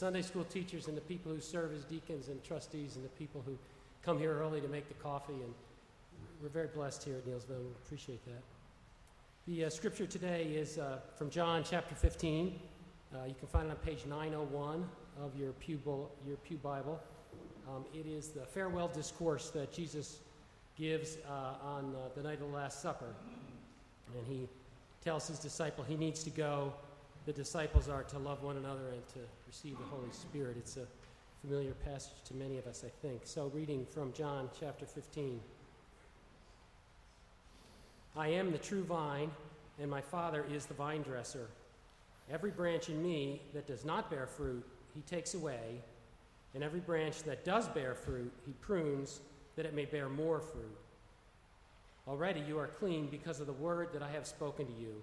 Sunday school teachers and the people who serve as deacons and trustees and the people who come here early to make the coffee. And we're very blessed here at Neelsville. We appreciate that. The uh, scripture today is uh, from John chapter 15. Uh, you can find it on page 901 of your Pew, your Pew Bible. Um, it is the farewell discourse that Jesus gives uh, on uh, the night of the Last Supper. And he tells his disciple he needs to go. The disciples are to love one another and to receive the Holy Spirit. It's a familiar passage to many of us, I think. So, reading from John chapter 15. I am the true vine, and my Father is the vine dresser. Every branch in me that does not bear fruit, he takes away, and every branch that does bear fruit, he prunes that it may bear more fruit. Already you are clean because of the word that I have spoken to you.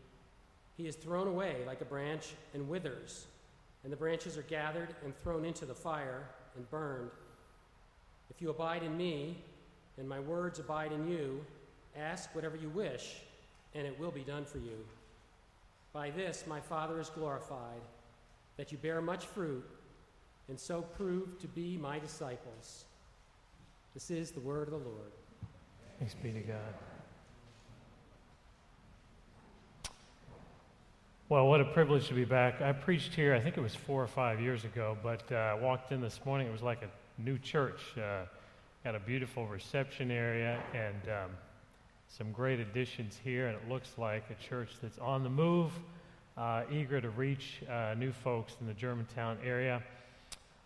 he is thrown away like a branch and withers, and the branches are gathered and thrown into the fire and burned. If you abide in me, and my words abide in you, ask whatever you wish, and it will be done for you. By this my Father is glorified, that you bear much fruit, and so prove to be my disciples. This is the word of the Lord. Thanks be to God. Well, what a privilege to be back. I preached here, I think it was four or five years ago, but uh, I walked in this morning. It was like a new church. Uh, got a beautiful reception area and um, some great additions here, and it looks like a church that's on the move, uh, eager to reach uh, new folks in the Germantown area.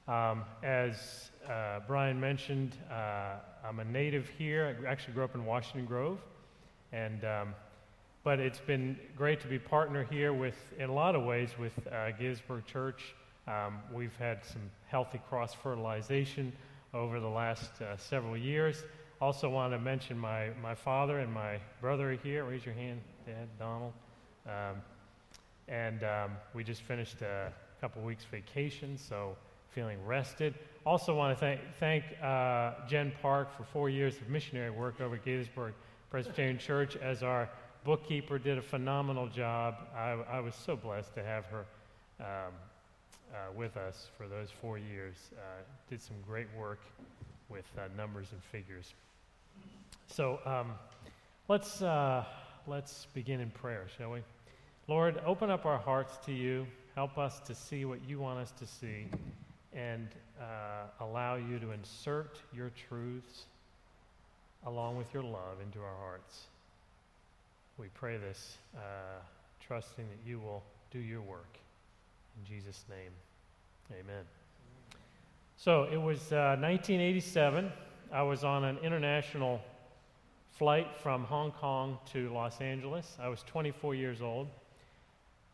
Um, as uh, Brian mentioned, uh, I'm a native here. I actually grew up in Washington Grove, and um, but it's been great to be partner here with, in a lot of ways, with uh, Church. Um, we've had some healthy cross fertilization over the last uh, several years. Also, want to mention my, my father and my brother here. Raise your hand, Dad, Donald. Um, and um, we just finished a couple weeks vacation, so feeling rested. Also, want to thank, thank uh, Jen Park for four years of missionary work over at Presbyterian Church as our bookkeeper. Did a phenomenal job. I, I was so blessed to have her um, uh, with us for those four years. Uh, did some great work with uh, numbers and figures. So um, let's uh, let's begin in prayer, shall we? Lord, open up our hearts to you. Help us to see what you want us to see and uh, allow you to insert your truths along with your love into our hearts. We pray this, uh, trusting that you will do your work. In Jesus' name, amen. So it was uh, 1987. I was on an international flight from Hong Kong to Los Angeles. I was 24 years old.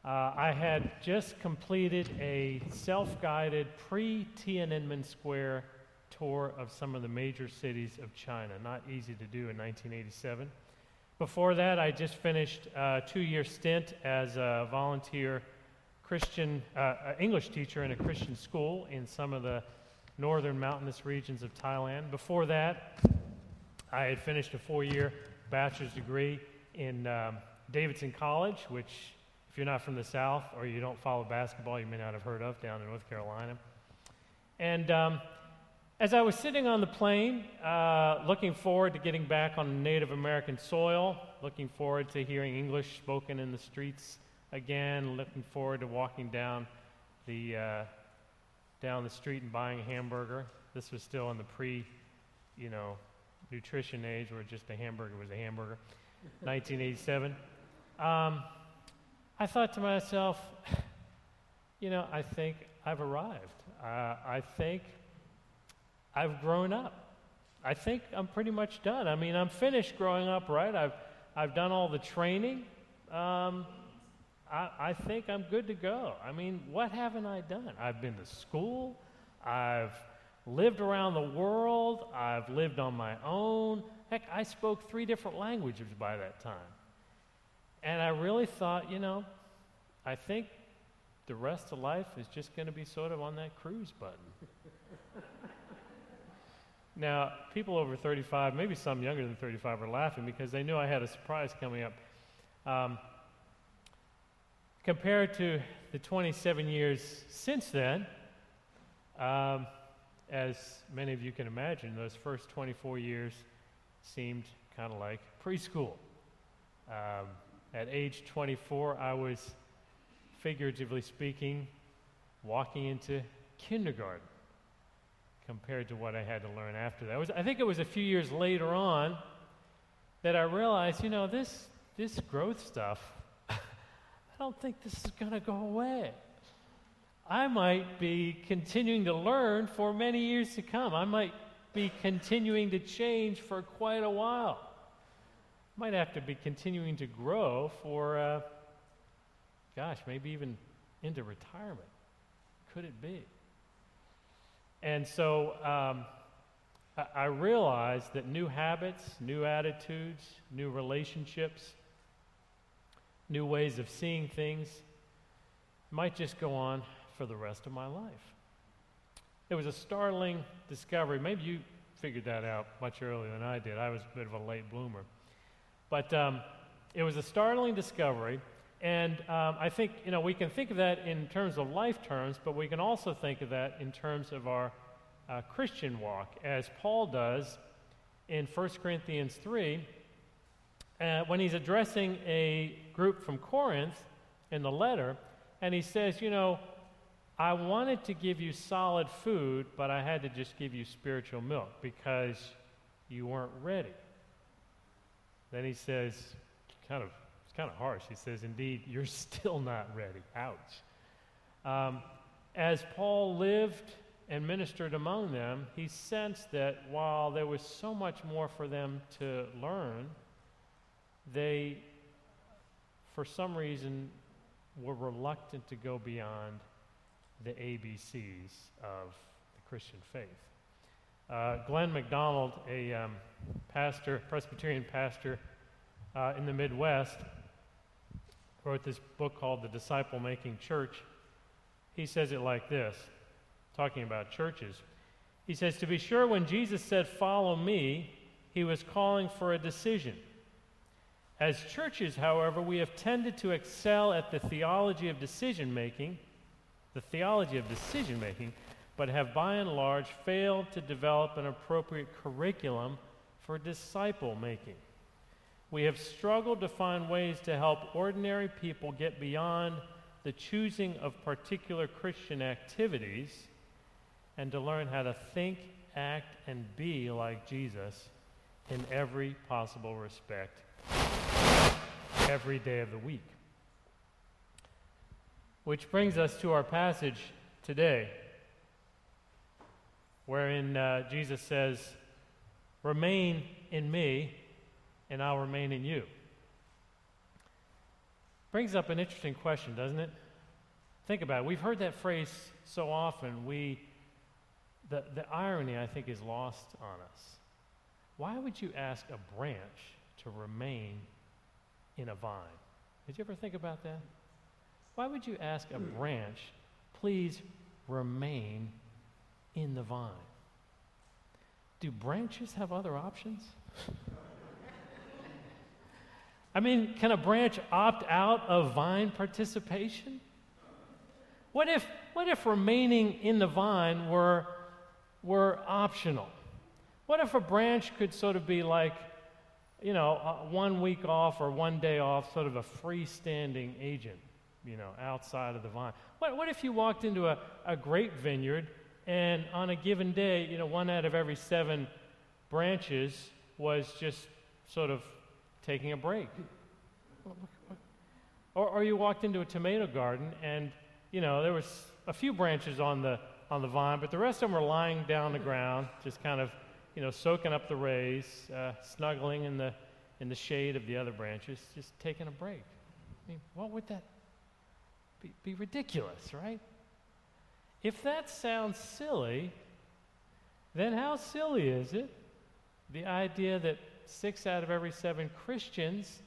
Uh, I had just completed a self guided pre Tiananmen Square tour of some of the major cities of China. Not easy to do in 1987. Before that, I just finished a two year stint as a volunteer Christian uh, English teacher in a Christian school in some of the northern mountainous regions of Thailand. Before that, I had finished a four year bachelor's degree in um, Davidson College, which if you're not from the South or you don't follow basketball, you may not have heard of down in North Carolina. And um, as I was sitting on the plane, uh, looking forward to getting back on Native American soil, looking forward to hearing English spoken in the streets again, looking forward to walking down the uh, down the street and buying a hamburger. This was still in the pre, you know, nutrition age where just a hamburger was a hamburger. 1987. Um, I thought to myself, you know, I think I've arrived. Uh, I think I've grown up. I think I'm pretty much done. I mean, I'm finished growing up, right? I've, I've done all the training. Um, I, I think I'm good to go. I mean, what haven't I done? I've been to school. I've lived around the world. I've lived on my own. Heck, I spoke three different languages by that time. And I really thought, you know, I think the rest of life is just going to be sort of on that cruise button. Now, people over 35, maybe some younger than 35, are laughing because they knew I had a surprise coming up. Um, compared to the 27 years since then, um, as many of you can imagine, those first 24 years seemed kind of like preschool. Um, at age 24, I was, figuratively speaking, walking into kindergarten compared to what I had to learn after that. Was, I think it was a few years later on that I realized, you know, this, this growth stuff, I don't think this is going to go away. I might be continuing to learn for many years to come. I might be continuing to change for quite a while. Might have to be continuing to grow for, uh, gosh, maybe even into retirement. Could it be? And so um, I, realized that new habits, new attitudes, new relationships, new ways of seeing things might just go on for the rest of my life. It was a startling discovery. Maybe you figured that out much earlier than I did. I was a bit of a late bloomer. But um, it was a startling discovery. And um, I think, you know, we can think of that in terms of life terms, but we can also think of that in terms of our uh, Christian walk, as Paul does in 1 Corinthians 3, uh, when he's addressing a group from Corinth in the letter, and he says, you know, I wanted to give you solid food, but I had to just give you spiritual milk because you weren't ready. Then he says, kind of, it's kind of harsh. He says, Indeed, you're still not ready. Ouch. Um, as Paul lived and ministered among them, he sensed that while there was so much more for them to learn, they, for some reason, were reluctant to go beyond the ABCs of the Christian faith. Uh, Glenn McDonald, a um, pastor, Presbyterian pastor uh, in the Midwest, wrote this book called The Disciple Making Church. He says it like this, talking about churches. He says, To be sure, when Jesus said, Follow me, he was calling for a decision. As churches, however, we have tended to excel at the theology of decision making the theology of decision making, but have by and large failed to develop an appropriate curriculum for disciple making. We have struggled to find ways to help ordinary people get beyond the choosing of particular Christian activities and to learn how to think, act, and be like Jesus in every possible respect every day of the week. Which brings us to our passage today, wherein uh, Jesus says, Remain in me, and I'll remain in you. Brings up an interesting question, doesn't it? Think about it. We've heard that phrase so often, we, the, the irony, I think, is lost on us. Why would you ask a branch to remain in a vine? Did you ever think about that? Why would you ask a hmm. branch, please remain in the vine? Do branches have other options? I mean, can a branch opt out of vine participation? What if, what if remaining in the vine were, were optional? What if a branch could sort of be like, you know, uh, one week off or one day off, sort of a freestanding agent? you know, outside of the vine. What, what if you walked into a, a grape vineyard and on a given day, you know, one out of every seven branches was just sort of taking a break? Or, or you walked into a tomato garden and, you know, there was a few branches on the, on the vine, but the rest of them were lying down the ground, just kind of, you know, soaking up the rays, uh, snuggling in the, in the shade of the other branches, just taking a break. I mean, what would that be, be ridiculous, right? If that sounds silly, then how silly is it? The idea that six out of every seven Christians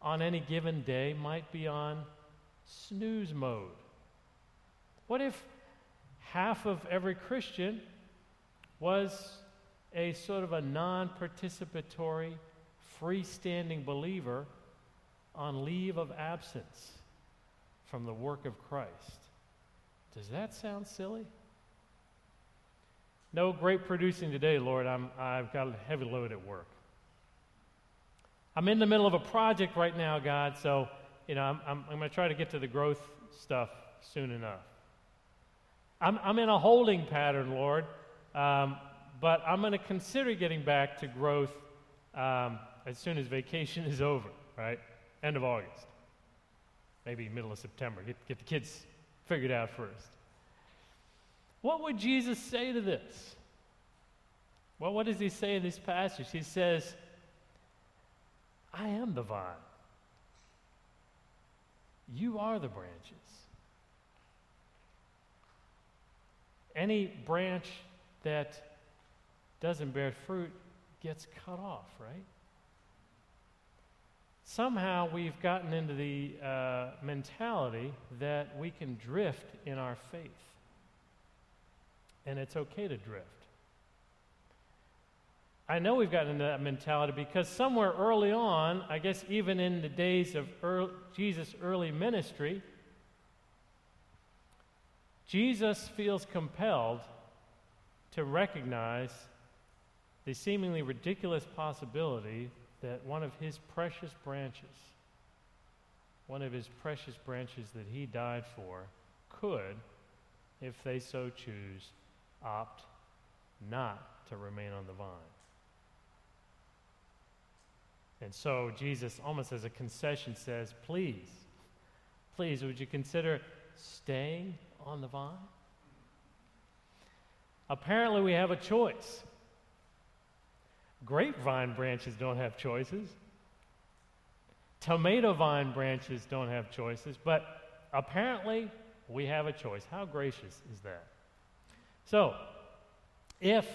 on any given day might be on snooze mode. What if half of every Christian was a sort of a non participatory, freestanding believer on leave of absence from the work of Christ? Does that sound silly? No great producing today, Lord. I'm, I've got a heavy load at work. I'm in the middle of a project right now, God, so you know, I'm, I'm, I'm going to try to get to the growth stuff soon enough. I'm, I'm in a holding pattern, Lord, um, but I'm going to consider getting back to growth um, as soon as vacation is over, right? End of August. Maybe middle of September. Get, get the kids figured out first. What would Jesus say to this? Well, what does he say in this passage? He says, I am the vine. You are the branches. Any branch that doesn't bear fruit gets cut off, right? Somehow we've gotten into the uh, mentality that we can drift in our faith. And it's okay to drift. I know we've gotten into that mentality because somewhere early on, I guess even in the days of early, Jesus' early ministry, Jesus feels compelled to recognize the seemingly ridiculous possibility that one of his precious branches, one of his precious branches that he died for, could, if they so choose, opt not to remain on the vine. And so Jesus, almost as a concession, says, Please, please, would you consider staying on the vine? Apparently, we have a choice. Grapevine branches don't have choices. Tomato vine branches don't have choices, but apparently we have a choice. How gracious is that? So, if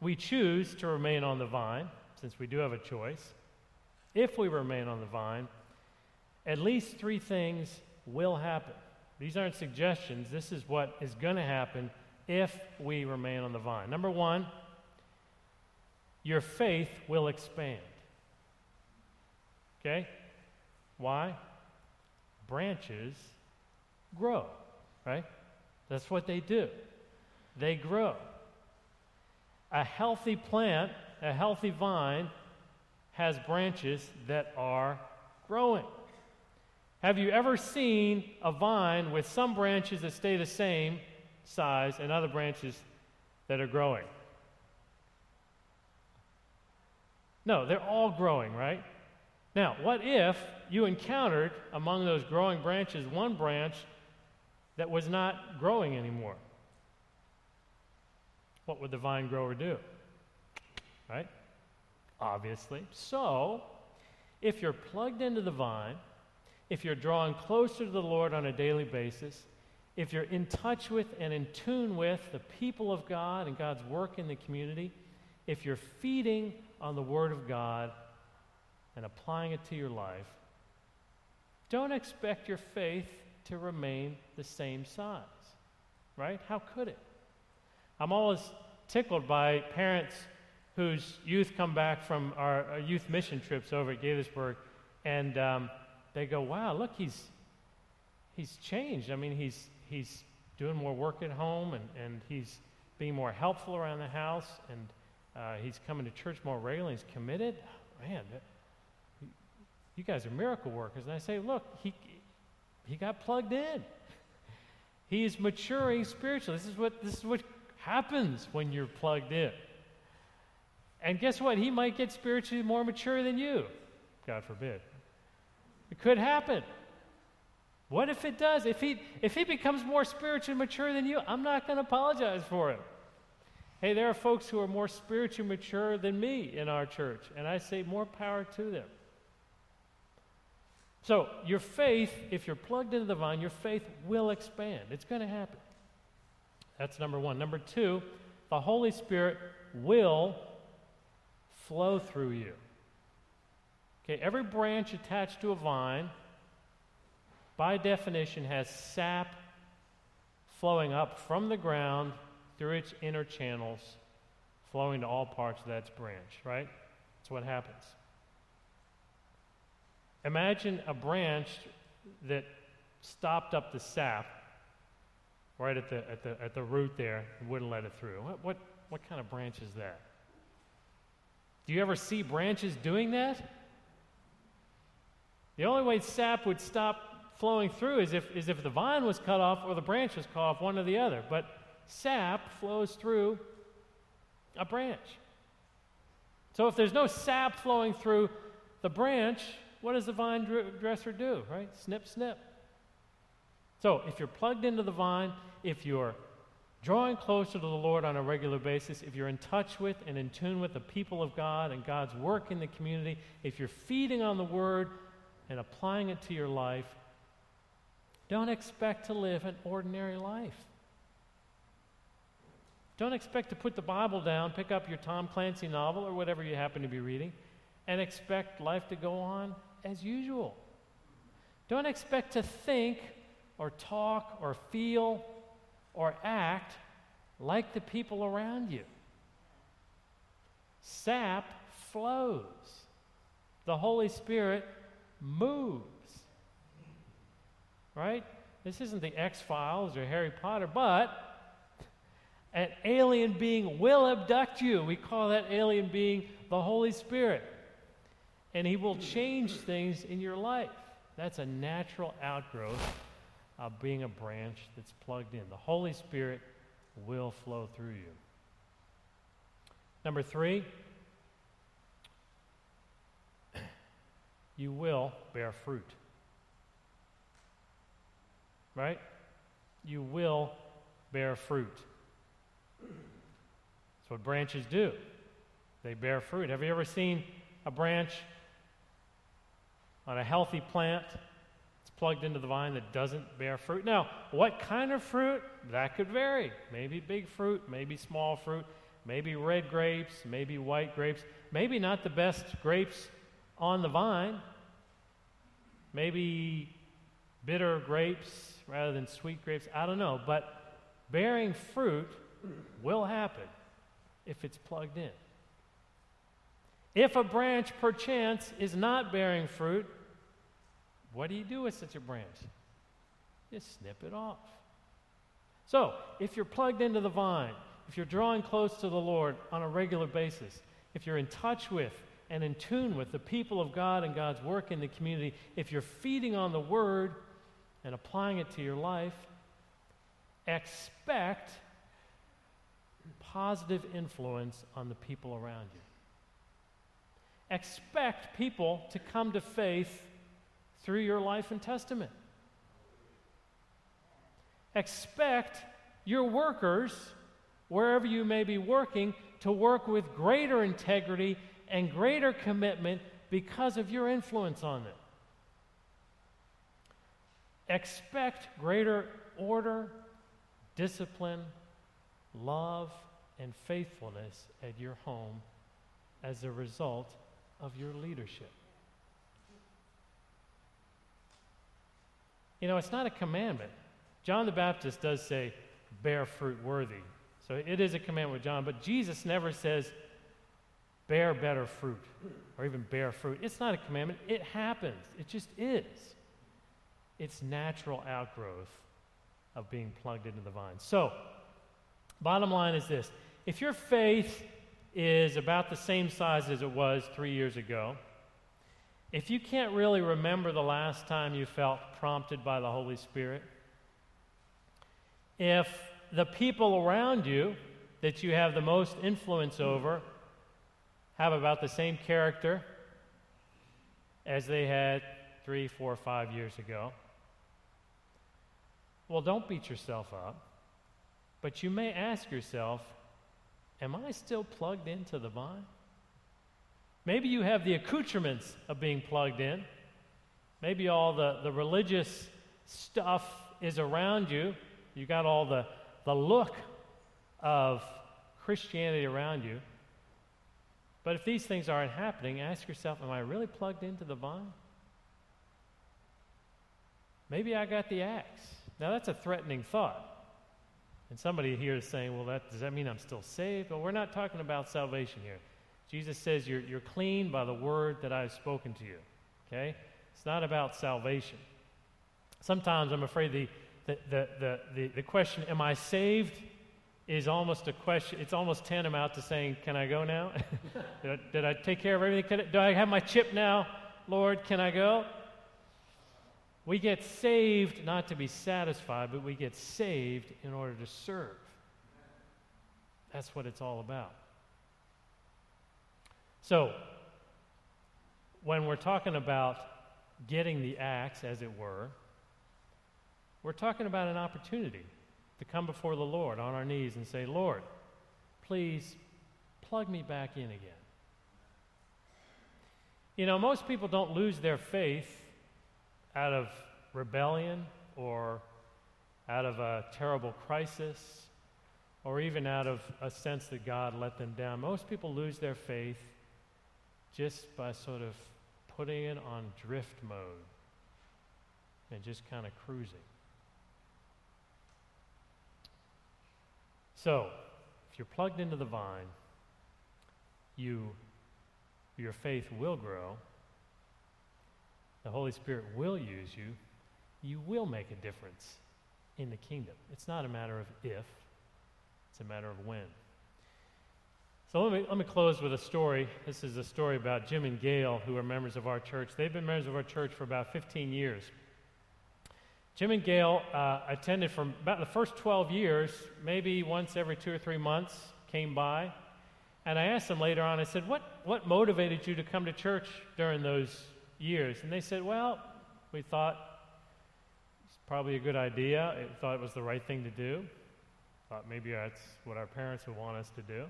we choose to remain on the vine, since we do have a choice, if we remain on the vine, at least three things will happen. These aren't suggestions. This is what is going to happen if we remain on the vine. Number one, your faith will expand. Okay? Why? Branches grow, right? That's what they do. They grow. A healthy plant, a healthy vine, has branches that are growing. Have you ever seen a vine with some branches that stay the same size and other branches that are growing? No, they're all growing, right? Now, what if you encountered among those growing branches one branch that was not growing anymore? What would the vine grower do? Right? obviously. So, if you're plugged into the vine, if you're drawing closer to the Lord on a daily basis, if you're in touch with and in tune with the people of God and God's work in the community, if you're feeding on the Word of God and applying it to your life, don't expect your faith to remain the same size, right? How could it? I'm always tickled by parents whose youth come back from our, our youth mission trips over at Gaithersburg, and um, they go, "Wow, look, he's he's changed. I mean, he's he's doing more work at home, and, and he's being more helpful around the house, and uh, he's coming to church more regularly. He's committed. Man, that, you guys are miracle workers." And I say, "Look, he he got plugged in. He is maturing spiritually. This is what this is what happens when you're plugged in." And guess what? He might get spiritually more mature than you. God forbid. It could happen. What if it does? If he, if he becomes more spiritually mature than you, I'm not going to apologize for it. Hey, there are folks who are more spiritually mature than me in our church, and I say more power to them. So, your faith, if you're plugged into the vine, your faith will expand. It's going to happen. That's number one. Number two, the Holy Spirit will flow through you. Okay, every branch attached to a vine, by definition, has sap flowing up from the ground through its inner channels, flowing to all parts of that branch, right? That's what happens. Imagine a branch that stopped up the sap right at the, at the, at the root there wouldn't let it through. What, what, what kind of branch is that? Do you ever see branches doing that? The only way sap would stop flowing through is if, is if the vine was cut off or the branch was cut off, one or the other. But sap flows through a branch. So if there's no sap flowing through the branch, what does the vine dresser do, right? Snip, snip. So if you're plugged into the vine, if you're drawing closer to the Lord on a regular basis, if you're in touch with and in tune with the people of God and God's work in the community, if you're feeding on the Word and applying it to your life, don't expect to live an ordinary life. Don't expect to put the Bible down, pick up your Tom Clancy novel or whatever you happen to be reading, and expect life to go on as usual. Don't expect to think or talk or feel or act like the people around you. Sap flows. The Holy Spirit moves. Right? This isn't the X Files or Harry Potter, but an alien being will abduct you. We call that alien being the Holy Spirit. And he will change things in your life. That's a natural outgrowth being a branch that's plugged in. The Holy Spirit will flow through you. Number three, you will bear fruit. Right? You will bear fruit. That's what branches do. They bear fruit. Have you ever seen a branch on a healthy plant plugged into the vine that doesn't bear fruit. Now, what kind of fruit? That could vary. Maybe big fruit, maybe small fruit, maybe red grapes, maybe white grapes, maybe not the best grapes on the vine, maybe bitter grapes rather than sweet grapes. I don't know. But bearing fruit will happen if it's plugged in. If a branch perchance is not bearing fruit, what do you do with such a branch? Just snip it off. So, if you're plugged into the vine, if you're drawing close to the Lord on a regular basis, if you're in touch with and in tune with the people of God and God's work in the community, if you're feeding on the Word and applying it to your life, expect positive influence on the people around you. Expect people to come to faith through your life and testament. Expect your workers, wherever you may be working, to work with greater integrity and greater commitment because of your influence on them. Expect greater order, discipline, love, and faithfulness at your home as a result of your leadership. You know, it's not a commandment. John the Baptist does say, bear fruit worthy. So it is a commandment with John, but Jesus never says, bear better fruit or even bear fruit. It's not a commandment. It happens. It just is. It's natural outgrowth of being plugged into the vine. So, bottom line is this if your faith is about the same size as it was three years ago, if you can't really remember the last time you felt prompted by the Holy Spirit, if the people around you that you have the most influence over have about the same character as they had three, four, five years ago, well, don't beat yourself up. But you may ask yourself, am I still plugged into the vine? Maybe you have the accoutrements of being plugged in. Maybe all the, the religious stuff is around you. You got all the, the look of Christianity around you. But if these things aren't happening, ask yourself, am I really plugged into the vine? Maybe I got the axe. Now, that's a threatening thought. And somebody here is saying, well, that, does that mean I'm still saved? Well, we're not talking about salvation here. Jesus says you're, you're clean by the word that I've spoken to you. Okay? It's not about salvation. Sometimes I'm afraid the, the, the, the, the, the question, am I saved, is almost a question, it's almost tantamount to saying, can I go now? did, I, did, I, take care of everything? I, do I have my chip now? Lord, can I go? We get saved not to be satisfied, but we get saved in order to serve. That's what it's all about. So, when we're talking about getting the axe, as it were, we're talking about an opportunity to come before the Lord on our knees and say, Lord, please plug me back in again. You know, most people don't lose their faith out of rebellion or out of a terrible crisis or even out of a sense that God let them down. Most people lose their faith just by sort of putting it on drift mode and just kind of cruising. So, if you're plugged into the vine, you, your faith will grow. The Holy Spirit will use you. You will make a difference in the kingdom. It's not a matter of if, it's a matter of when. So let me, let me close with a story. This is a story about Jim and Gail, who are members of our church. They've been members of our church for about 15 years. Jim and Gail uh, attended for about the first 12 years, maybe once every two or three months, came by. And I asked them later on, I said, What, what motivated you to come to church during those years? And they said, Well, we thought it's probably a good idea. I thought it was the right thing to do. Thought maybe that's what our parents would want us to do.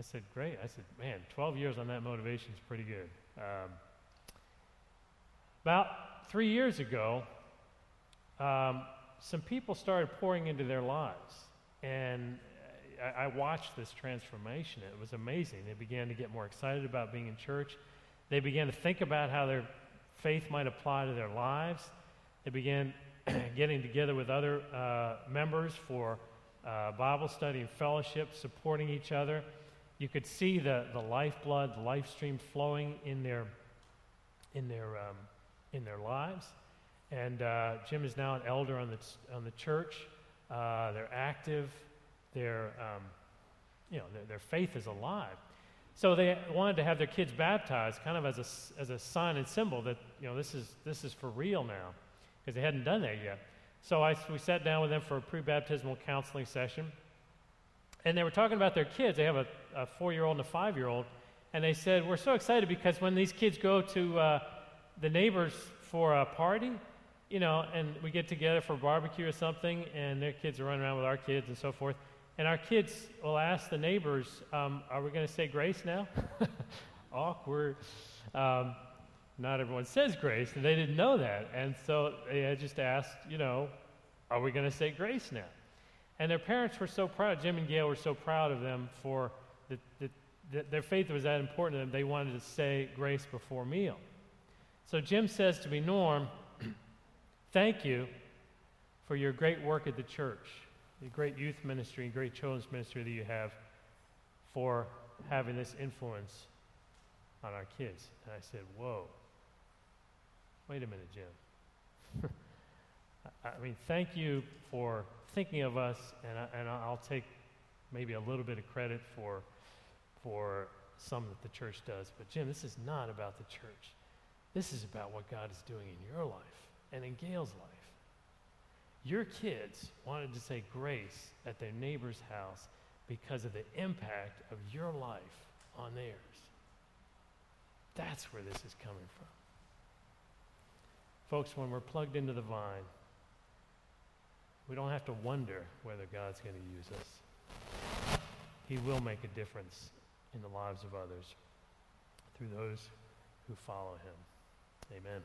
I said, Great. I said, Man, 12 years on that motivation is pretty good. Um, about three years ago, um, some people started pouring into their lives. And I, I, watched this transformation. It was amazing. They began to get more excited about being in church. They began to think about how their faith might apply to their lives. They began getting together with other uh, members for uh, Bible study and fellowship, supporting each other. You could see the, the lifeblood, the life stream flowing in their, in their, um, in their lives. And uh, Jim is now an elder on the, on the church. Uh, they're active. They're, um, you know, their, their faith is alive. So they wanted to have their kids baptized kind of as a, as a sign and symbol that, you know, this is, this is for real now because they hadn't done that yet. So I, we sat down with them for a pre-baptismal counseling session. And they were talking about their kids. They have a, a four-year-old and a five-year-old. And they said, we're so excited because when these kids go to uh, the neighbors for a party, you know, and we get together for barbecue or something, and their kids are running around with our kids and so forth. And our kids will ask the neighbors, um, Are we going to say grace now? Awkward. Um, not everyone says grace, and they didn't know that. And so they just asked, you know, Are we going to say grace now? And their parents were so proud, Jim and Gail were so proud of them for the, the, the, their faith was that important to them, they wanted to say grace before meal. So Jim says to me, Norm, Thank you for your great work at the church, the great youth ministry and great children's ministry that you have for having this influence on our kids. And I said, Whoa, wait a minute, Jim. I mean, thank you for thinking of us, and, I, and I'll take maybe a little bit of credit for, for some that the church does. But, Jim, this is not about the church. This is about what God is doing in your life and in Gail's life. Your kids wanted to say grace at their neighbor's house because of the impact of your life on theirs. That's where this is coming from. Folks, when we're plugged into the vine, we don't have to wonder whether God's going to use us. He will make a difference in the lives of others through those who follow him. Amen.